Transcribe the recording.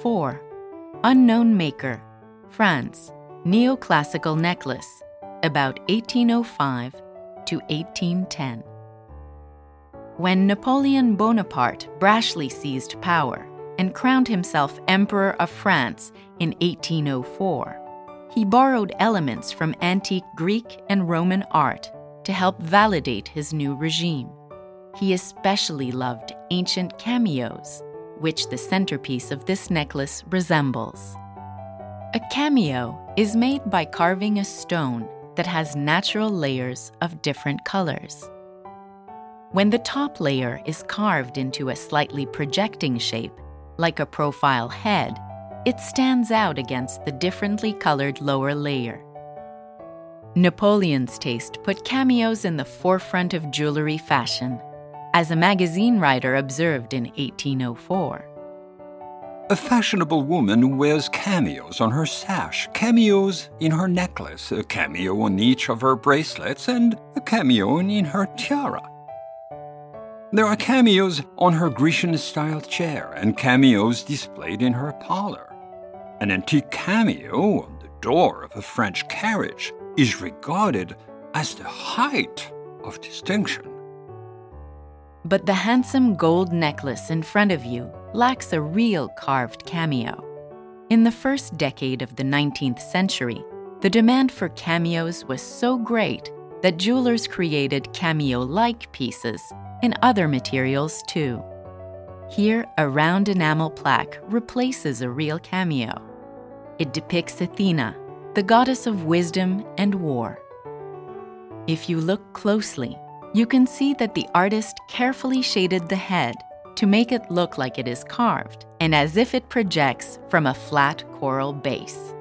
4. Unknown maker, France, neoclassical necklace, about 1805 to 1810. When Napoleon Bonaparte brashly seized power and crowned himself Emperor of France in 1804, he borrowed elements from antique Greek and Roman art to help validate his new regime. He especially loved ancient cameos, which the centerpiece of this necklace resembles. A cameo is made by carving a stone that has natural layers of different colors. When the top layer is carved into a slightly projecting shape, like a profile head, it stands out against the differently colored lower layer. Napoleon's taste put cameos in the forefront of jewelry fashion, as a magazine writer observed in 1804. A fashionable woman wears cameos on her sash, cameos in her necklace, a cameo on each of her bracelets, and a cameo in her tiara. There are cameos on her Grecian style chair and cameos displayed in her parlor. An antique cameo on the door of a French carriage is regarded as the height of distinction. But the handsome gold necklace in front of you lacks a real carved cameo. In the first decade of the 19th century, the demand for cameos was so great that jewelers created cameo like pieces in other materials too. Here, a round enamel plaque replaces a real cameo. It depicts Athena, the goddess of wisdom and war. If you look closely, you can see that the artist carefully shaded the head to make it look like it is carved and as if it projects from a flat coral base.